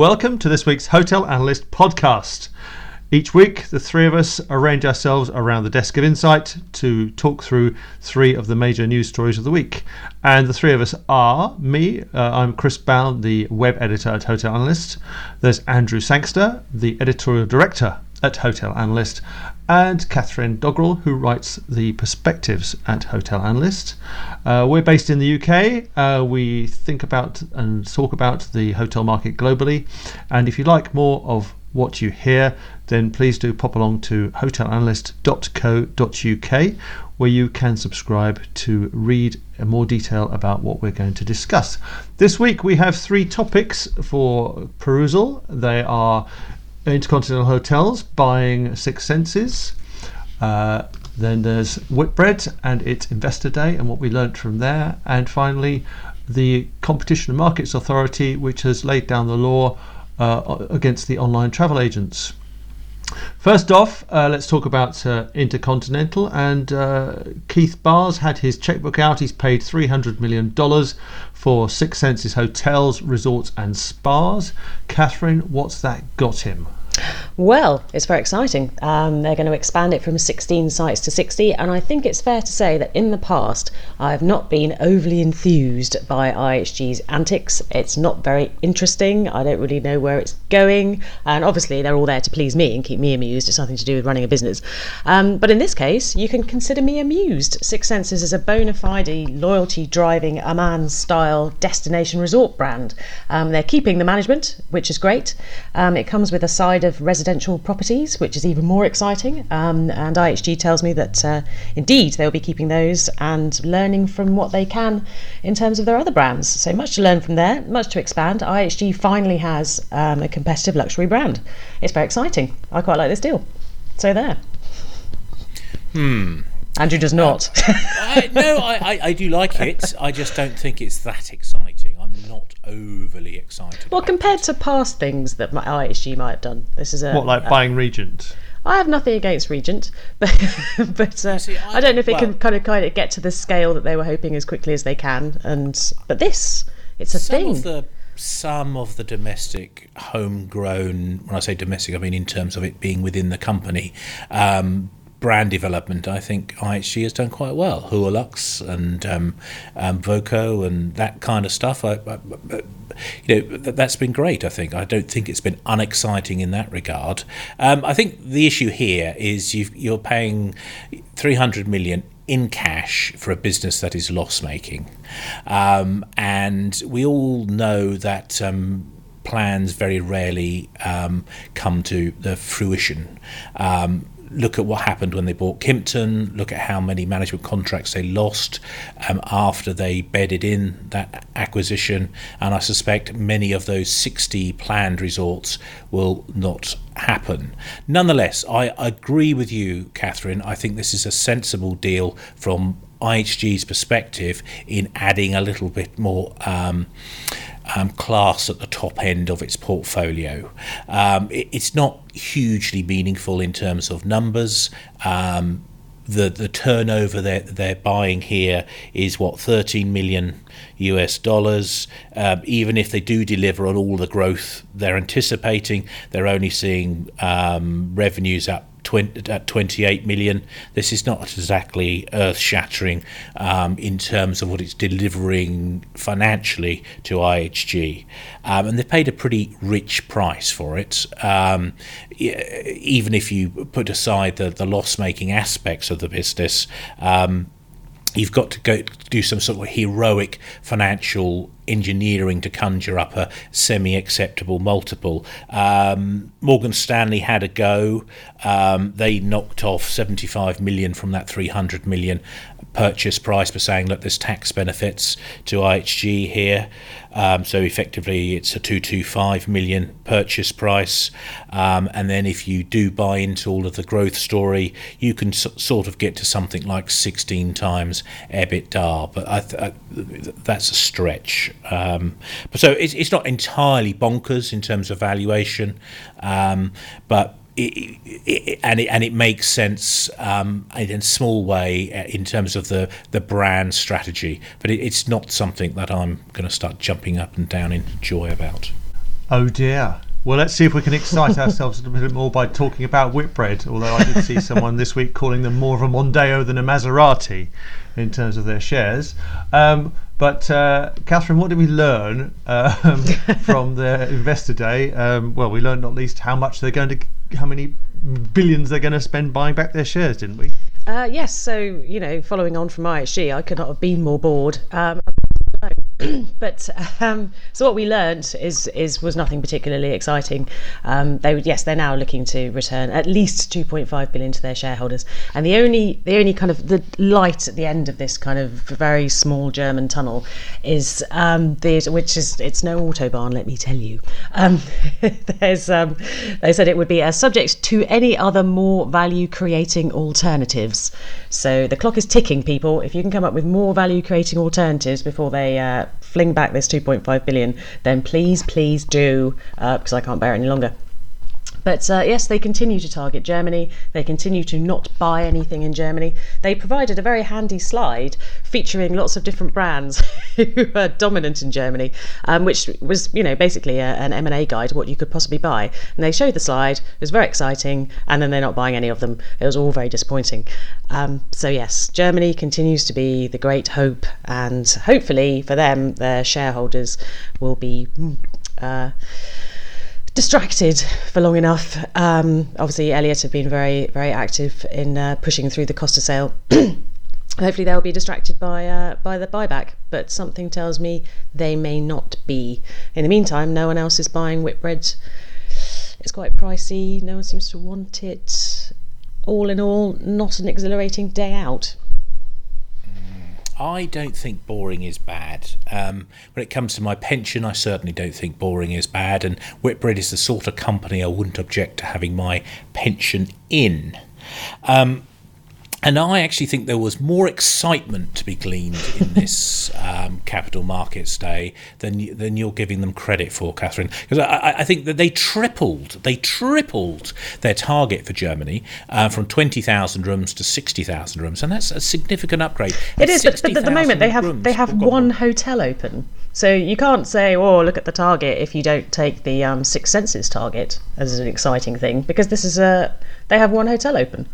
Welcome to this week's Hotel Analyst podcast. Each week, the three of us arrange ourselves around the desk of insight to talk through three of the major news stories of the week. And the three of us are me, uh, I'm Chris Bown, the web editor at Hotel Analyst. There's Andrew Sangster, the editorial director at Hotel Analyst, and Catherine Doggrell, who writes the perspectives at Hotel Analyst. Uh, we're based in the UK. Uh, we think about and talk about the hotel market globally. And if you like more of what you hear, then please do pop along to hotelanalyst.co.uk where you can subscribe to read more detail about what we're going to discuss. This week we have three topics for perusal. They are Intercontinental Hotels buying Six Senses. Uh, then there's Whitbread and its Investor Day and what we learnt from there. And finally, the Competition and Markets Authority, which has laid down the law uh, against the online travel agents. First off, uh, let's talk about uh, Intercontinental. And uh, Keith Barr's had his checkbook out. He's paid $300 million for Six Senses hotels, resorts, and spas. Catherine, what's that got him? Well, it's very exciting. Um, they're going to expand it from 16 sites to 60, and I think it's fair to say that in the past I have not been overly enthused by IHG's antics. It's not very interesting. I don't really know where it's going, and obviously they're all there to please me and keep me amused. It's nothing to do with running a business. Um, but in this case, you can consider me amused. Six Senses is a bona fide loyalty driving Aman style destination resort brand. Um, they're keeping the management, which is great. Um, it comes with a side of residential residential properties, which is even more exciting. Um, and IHG tells me that uh, indeed they'll be keeping those and learning from what they can in terms of their other brands. So much to learn from there, much to expand. IHG finally has um, a competitive luxury brand. It's very exciting. I quite like this deal. So there. Hmm. Andrew does not. I, no, I, I, I, do like it. I just don't think it's that exciting. I'm not overly excited. Well, compared it. to past things that my IHG might have done, this is a what like a, buying Regent. I have nothing against Regent, but but uh, See, I, I, don't know if it well, can kind of kind of get to the scale that they were hoping as quickly as they can. And but this, it's a some thing. Of the, some of the domestic homegrown, when I say domestic, I mean in terms of it being within the company, um, brand development, I think IHG has done quite well. Hualuxe and um, um, Voco and that kind of stuff. I, I, you know, that's been great. I think. I don't think it's been unexciting in that regard. Um, I think the issue here is you are paying 300 million in cash for a business that is loss making, um, and we all know that um, plans very rarely um, come to the fruition. Um, look at what happened when they bought Kimpton, look at how many management contracts they lost um, after they bedded in that acquisition, and I suspect many of those 60 planned resorts will not happen. Nonetheless, I agree with you, Catherine. I think this is a sensible deal from IHG's perspective in adding a little bit more. Um, um, class at the top end of its portfolio. Um, it, it's not hugely meaningful in terms of numbers. Um, the the turnover they're, they're buying here is what 13 million US dollars. Um, even if they do deliver on all the growth they're anticipating, they're only seeing um, revenues up 20, at 28 million. This is not exactly earth shattering um, in terms of what it's delivering financially to IHG. Um, and they paid a pretty rich price for it. Um, even if you put aside the, the loss making aspects of the business, um, you've got to go do some sort of heroic financial engineering to conjure up a semi acceptable multiple. Um, Morgan Stanley had a go. Um, they knocked off 75 million from that 300 million purchase price by saying, look, there's tax benefits to IHG here. Um, so effectively, it's a 225 million purchase price. Um, and then if you do buy into all of the growth story, you can s- sort of get to something like 16 times EBITDA. But I th- I, that's a stretch. Um, but so it's, it's not entirely bonkers in terms of valuation, um, but it, and it and it makes sense um, in a small way uh, in terms of the the brand strategy, but it, it's not something that I'm going to start jumping up and down in joy about. Oh dear. Well, let's see if we can excite ourselves a little bit more by talking about Whitbread. Although I did see someone this week calling them more of a Mondeo than a Maserati in terms of their shares. Um, but uh, Catherine, what did we learn um, from the Investor Day? Um, well, we learned not least how much they're going to, how many billions they're going to spend buying back their shares, didn't we? Uh, yes, so you know, following on from IHG, I could not have been more bored. Um, but um, so what we learned is is was nothing particularly exciting. Um, they would yes, they're now looking to return at least 2.5 billion to their shareholders, and the only the only kind of the light at the end of this kind of very small German tunnel is um, which is it's no autobahn, let me tell you. Um, there's um, they said it would be a subject to any other more value creating alternatives. So the clock is ticking, people. If you can come up with more value creating alternatives before they uh, fling back this 2.5 billion, then please, please do, because uh, I can't bear it any longer. But uh, yes, they continue to target Germany. They continue to not buy anything in Germany. They provided a very handy slide featuring lots of different brands who are dominant in Germany, um, which was, you know, basically a, an M&A guide, what you could possibly buy. And they showed the slide. It was very exciting, and then they're not buying any of them. It was all very disappointing. Um, so yes, Germany continues to be the great hope, and hopefully for them, their shareholders will be. Uh, distracted for long enough. Um, obviously, Elliott have been very, very active in uh, pushing through the cost of sale. Hopefully, they'll be distracted by uh, by the buyback, but something tells me they may not be. In the meantime, no one else is buying Whitbread. It's quite pricey. No one seems to want it. All in all, not an exhilarating day out. I don't think boring is bad. Um, when it comes to my pension, I certainly don't think boring is bad. And Whitbread is the sort of company I wouldn't object to having my pension in. Um, and I actually think there was more excitement to be gleaned in this um, capital markets day than than you're giving them credit for, Catherine. Because I, I, think that they tripled, they tripled their target for Germany uh, from twenty thousand rooms to sixty thousand rooms, and that's a significant upgrade. It is, but, but at the moment they have they have one hotel open, so you can't say, "Oh, look at the target," if you don't take the um, Six Senses target as an exciting thing, because this is a they have one hotel open.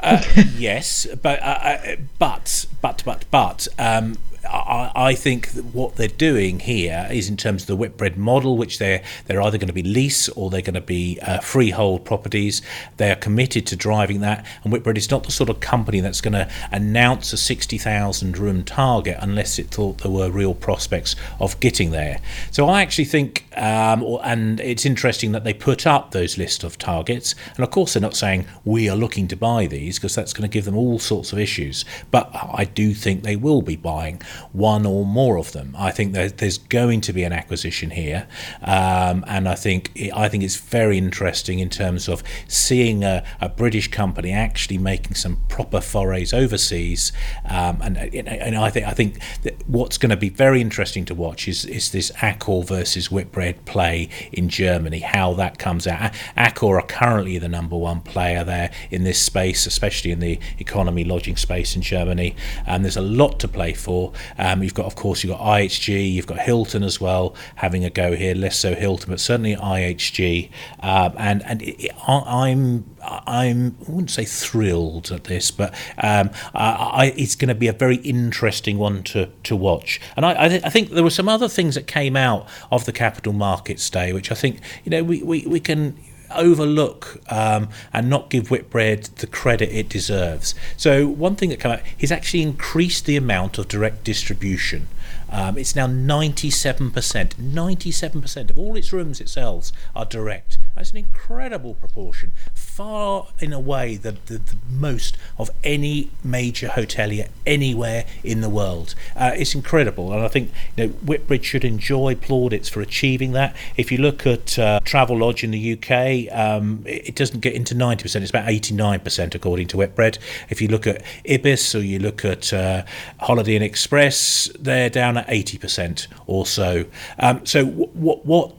Uh, yes, but uh, but but but but um, I, I, think what they're doing here is in terms of the Whitbread model, which they're they're either going to be lease or they're going to be uh, freehold properties. They are committed to driving that, and Whitbread is not the sort of company that's going to announce a sixty thousand room target unless it thought there were real prospects of getting there. So I actually think, um, and it's interesting that they put up those list of targets, and of course they're not saying we are looking to buy these because that's going to give them all sorts of issues. But I do think they will be buying one or more of them. I think that there's going to be an acquisition here, um, and I think I think it's very interesting in terms of seeing a, a British company actually making some proper forays overseas. Um, and and I think I think what's going to be very interesting to watch is is this Accor versus Whitbread play in Germany. How that comes out. Accor are currently the number one player there in this space, especially in the economy lodging space in Germany. And there's a lot to play for. Um, you've got, of course, you've got IHG, you've got Hilton as well having a go here. Less so Hilton, but certainly IHG. Um, and and it, I'm I'm I wouldn't say thrilled at this, but um, I, I, it's going to be a very interesting one to, to watch. And I, I, th- I, think there were some other things that came out of the Capital Markets Day, which I think you know we, we, we can overlook um, and not give Whitbread the credit it deserves. So one thing that came out, he's actually increased the amount of direct distribution. Um, it's now 97%. 97% of all its rooms it sells are direct. That's an incredible proportion, far in a way the, the, the most of any major hotelier anywhere in the world. Uh, it's incredible, and I think you know, Whitbread should enjoy plaudits for achieving that. If you look at uh, Travelodge in the UK, um, it, it, doesn't get into 90%, it's about 89% according to Whitbread. If you look at Ibis or you look at uh, Holiday Inn Express, they're down at 80% or so. Um, so, what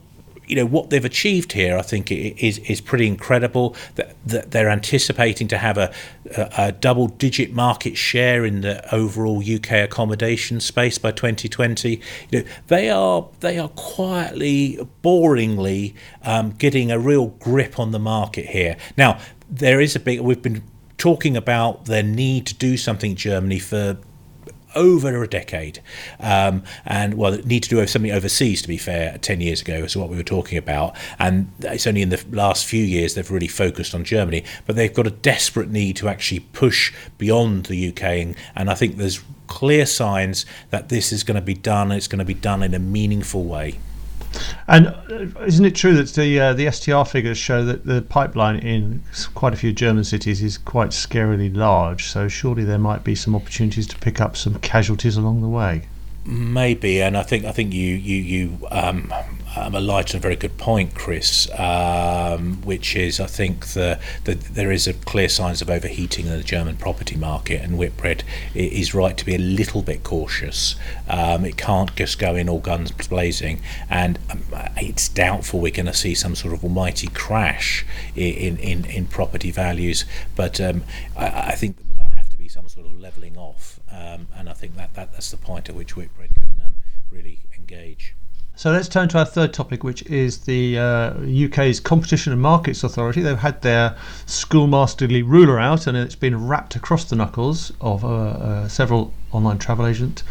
you know what they've achieved here, I think is is pretty incredible. That, that they're anticipating to have a, a, a double digit market share in the overall UK accommodation space by 2020. You know they are they are quietly, boringly um, getting a real grip on the market here. Now there is a big. We've been talking about their need to do something Germany for over a decade. Um, and well, need to do something overseas, to be fair, 10 years ago is what we were talking about. And it's only in the last few years they've really focused on Germany. But they've got a desperate need to actually push beyond the UK. And, and I think there's clear signs that this is going to be done. It's going to be done in a meaningful way. And uh, isn't it true that the uh, the STR figures show that the pipeline in quite a few German cities is quite scarily large? So surely there might be some opportunities to pick up some casualties along the way. Maybe, and I think I think you you you um, um, a light and a very good point, Chris, um, which is I think the, the, there is a clear signs of overheating in the German property market, and Whitbread is right to be a little bit cautious. Um, it can't just go in all guns blazing, and um, it's doubtful we're going to see some sort of almighty crash in in, in property values. But um, I, I think there'll have to be some sort of levelling off, um, and I think that, that that's the point at which Whitbread can really engage. So let's turn to our third topic, which is the uh, UK's Competition and Markets Authority. They've had their schoolmasterly ruler out, and it's been rapped across the knuckles of uh, uh, several online travel agent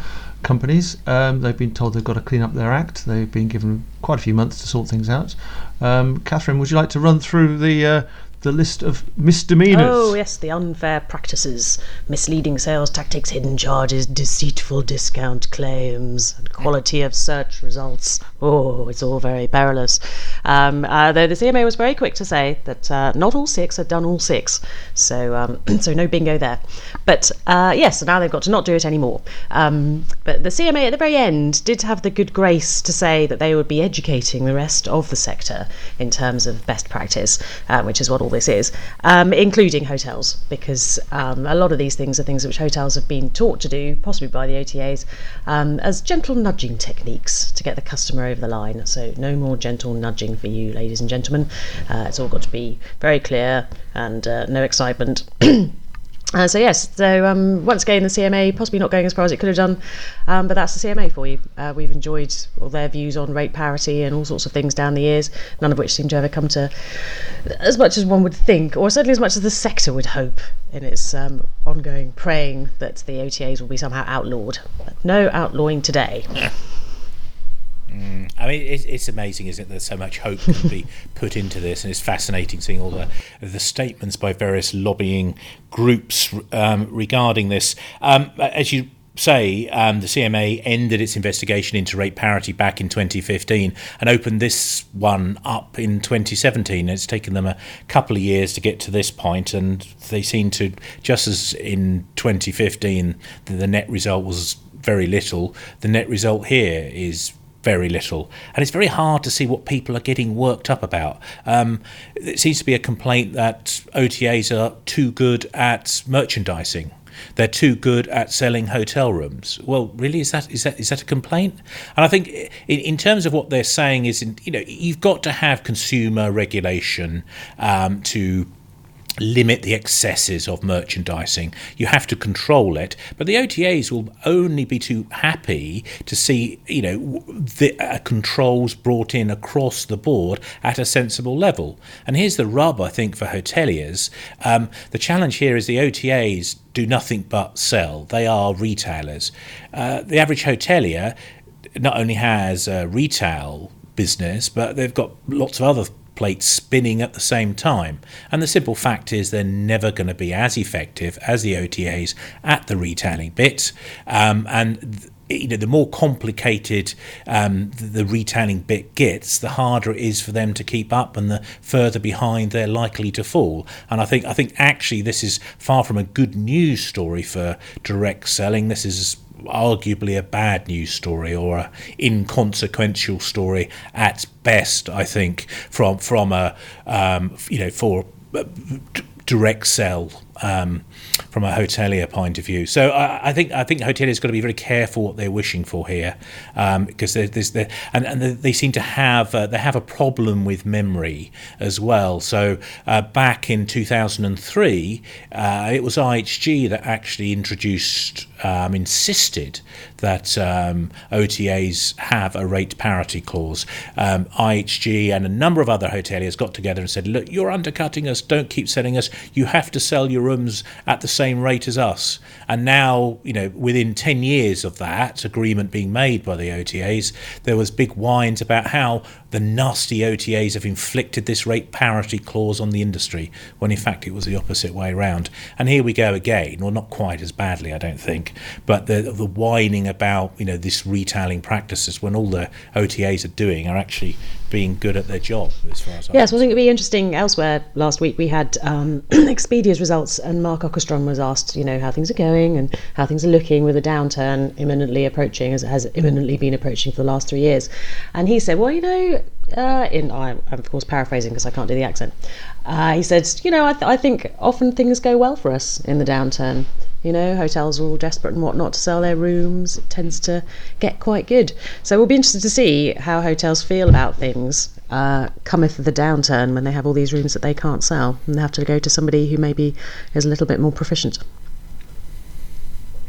companies. Um, they've been told they've got to clean up their act. They've been given quite a few months to sort things out. Um, Catherine, would you like to run through the uh, the list of misdemeanors. Oh, yes, the unfair practices, misleading sales tactics, hidden charges, deceitful discount claims, and quality of search results. Oh, it's all very perilous. Um, uh, though the CMA was very quick to say that uh, not all six had done all six, so um, so no bingo there. But uh, yes, so now they've got to not do it anymore. Um, but the CMA at the very end did have the good grace to say that they would be educating the rest of the sector in terms of best practice, uh, which is what all this is, um, including hotels, because um, a lot of these things are things which hotels have been taught to do, possibly by the OTAs, um, as gentle nudging techniques to get the customer over the line. So, no more gentle nudging for you, ladies and gentlemen. Uh, it's all got to be very clear and uh, no excitement. Uh, so yes, so um, once again the CMA possibly not going as far as it could have done, um, but that's the CMA for you. Uh, we've enjoyed all their views on rate parity and all sorts of things down the years, none of which seem to ever come to as much as one would think, or certainly as much as the sector would hope in its um, ongoing praying that the OTAs will be somehow outlawed. But no outlawing today. Mm. I mean, it's, it's amazing, isn't it? There's so much hope can be put into this, and it's fascinating seeing all the the statements by various lobbying groups um, regarding this. Um, as you say, um, the CMA ended its investigation into rate parity back in 2015 and opened this one up in 2017. It's taken them a couple of years to get to this point, and they seem to, just as in 2015, the, the net result was very little. The net result here is very little. And it's very hard to see what people are getting worked up about. Um, it seems to be a complaint that OTAs are too good at merchandising. They're too good at selling hotel rooms. Well, really, is that is that is that a complaint? And I think, in, in terms of what they're saying, is in, you know you've got to have consumer regulation um, to limit the excesses of merchandising. You have to control it, but the OTAs will only be too happy to see, you know, the uh, controls brought in across the board at a sensible level. And here's the rub, I think, for hoteliers. Um, the challenge here is the OTAs do nothing but sell. They are retailers. Uh, the average hotelier not only has a retail business, but they've got lots of other plates spinning at the same time. And the simple fact is they're never going to be as effective as the OTAs at the retailing bit. Um, and you know, the more complicated um, the, the, retailing bit gets, the harder it is for them to keep up, and the further behind they're likely to fall. And I think I think actually this is far from a good news story for direct selling. This is arguably a bad news story or an inconsequential story at best. I think from from a um, you know for. Uh, direct sell um, from a hotelier point of view. So I, I think I think hoteliers got to be very careful what they're wishing for here, um, because there's, there, and and they seem to have uh, they have a problem with memory as well. So uh, back in 2003, uh, it was IHG that actually introduced um, insisted that um, OTAs have a rate parity clause. Um, IHG and a number of other hoteliers got together and said, "Look, you're undercutting us. Don't keep selling us. You have to sell your rooms at the same rate as us." And now, you know, within ten years of that agreement being made by the OTAs, there was big whines about how the nasty OTAs have inflicted this rate parity clause on the industry, when in fact it was the opposite way around. And here we go again, or not quite as badly, I don't think, but the the whining about you know this retailing practices when all the OTAs are doing are actually being good at their job as far as I yes, well, I think it'd be interesting. Elsewhere last week we had um, Expedia's results, and Mark Okerstrom was asked, you know, how things are going and how things are looking with a downturn imminently approaching, as it has imminently been approaching for the last three years. And he said, well, you know, uh, in I'm of course paraphrasing because I can't do the accent. Uh, he said, you know, I, th- I think often things go well for us in the downturn. You know, hotels are all desperate and whatnot to sell their rooms. It tends to get quite good. So we'll be interested to see how hotels feel about things uh, cometh the downturn when they have all these rooms that they can't sell and they have to go to somebody who maybe is a little bit more proficient.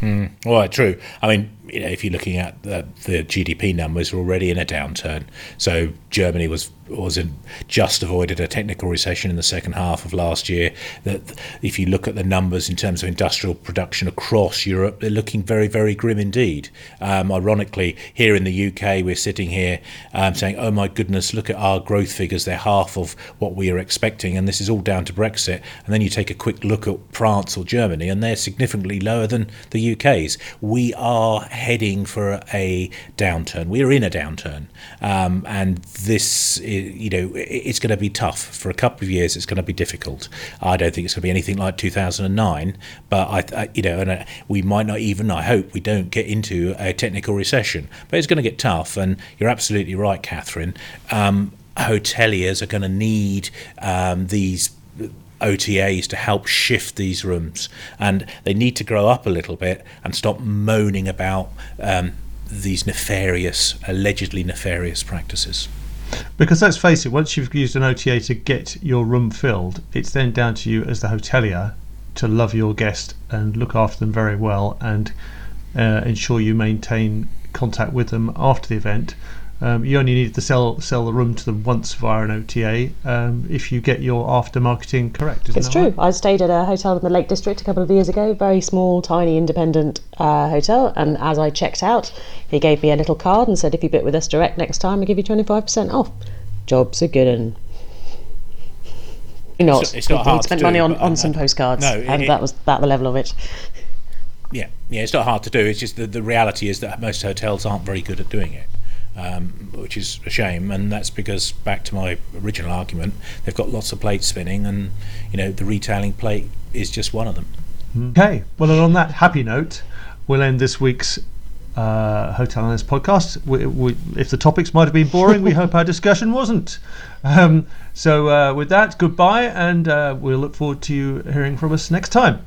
Mm. Well, true. I mean, you know, if you're looking at the, the GDP numbers, we're already in a downturn. So Germany was was in, just avoided a technical recession in the second half of last year. That if you look at the numbers in terms of industrial production across Europe, they're looking very, very grim indeed. Um, ironically, here in the UK, we're sitting here um, saying, "Oh my goodness, look at our growth figures; they're half of what we are expecting," and this is all down to Brexit. And then you take a quick look at France or Germany, and they're significantly lower than the UK's. We are heading for a downturn. We are in a downturn, um, and this you know, it's going to be tough for a couple of years. It's going to be difficult. I don't think it's going to be anything like 2009, but I, I you know, and uh, we might not even. I hope we don't get into a technical recession, but it's going to get tough. And you're absolutely right, Catherine. Um, hoteliers are going to need um, these OTAs to help shift these rooms, and they need to grow up a little bit and stop moaning about um, these nefarious, allegedly nefarious practices. Because let's face it, once you've used an OTA to get your room filled, it's then down to you as the hotelier to love your guest and look after them very well and uh, ensure you maintain contact with them after the event um, you only need to sell sell the room to them once via an OTA um, if you get your after marketing correct. it's true. Right? I stayed at a hotel in the Lake District a couple of years ago, very small, tiny, independent uh, hotel. And as I checked out, he gave me a little card and said, "If you book with us direct next time, I give you twenty five percent off." Jobs are good and not. It's, it's not hard spent money on, on some postcards, no, and it, that was about the level of it. Yeah, yeah, it's not hard to do. It's just the, the reality is that most hotels aren't very good at doing it um, which is a shame. And that's because, back to my original argument, they've got lots of plates spinning, and you know the retailing plate is just one of them. Okay, well, and on that happy note, we'll end this week's uh, Hotel Analyst podcast. We, we, if the topics might have been boring, we hope our discussion wasn't. Um, so, uh, with that, goodbye, and uh, we'll look forward to you hearing from us next time.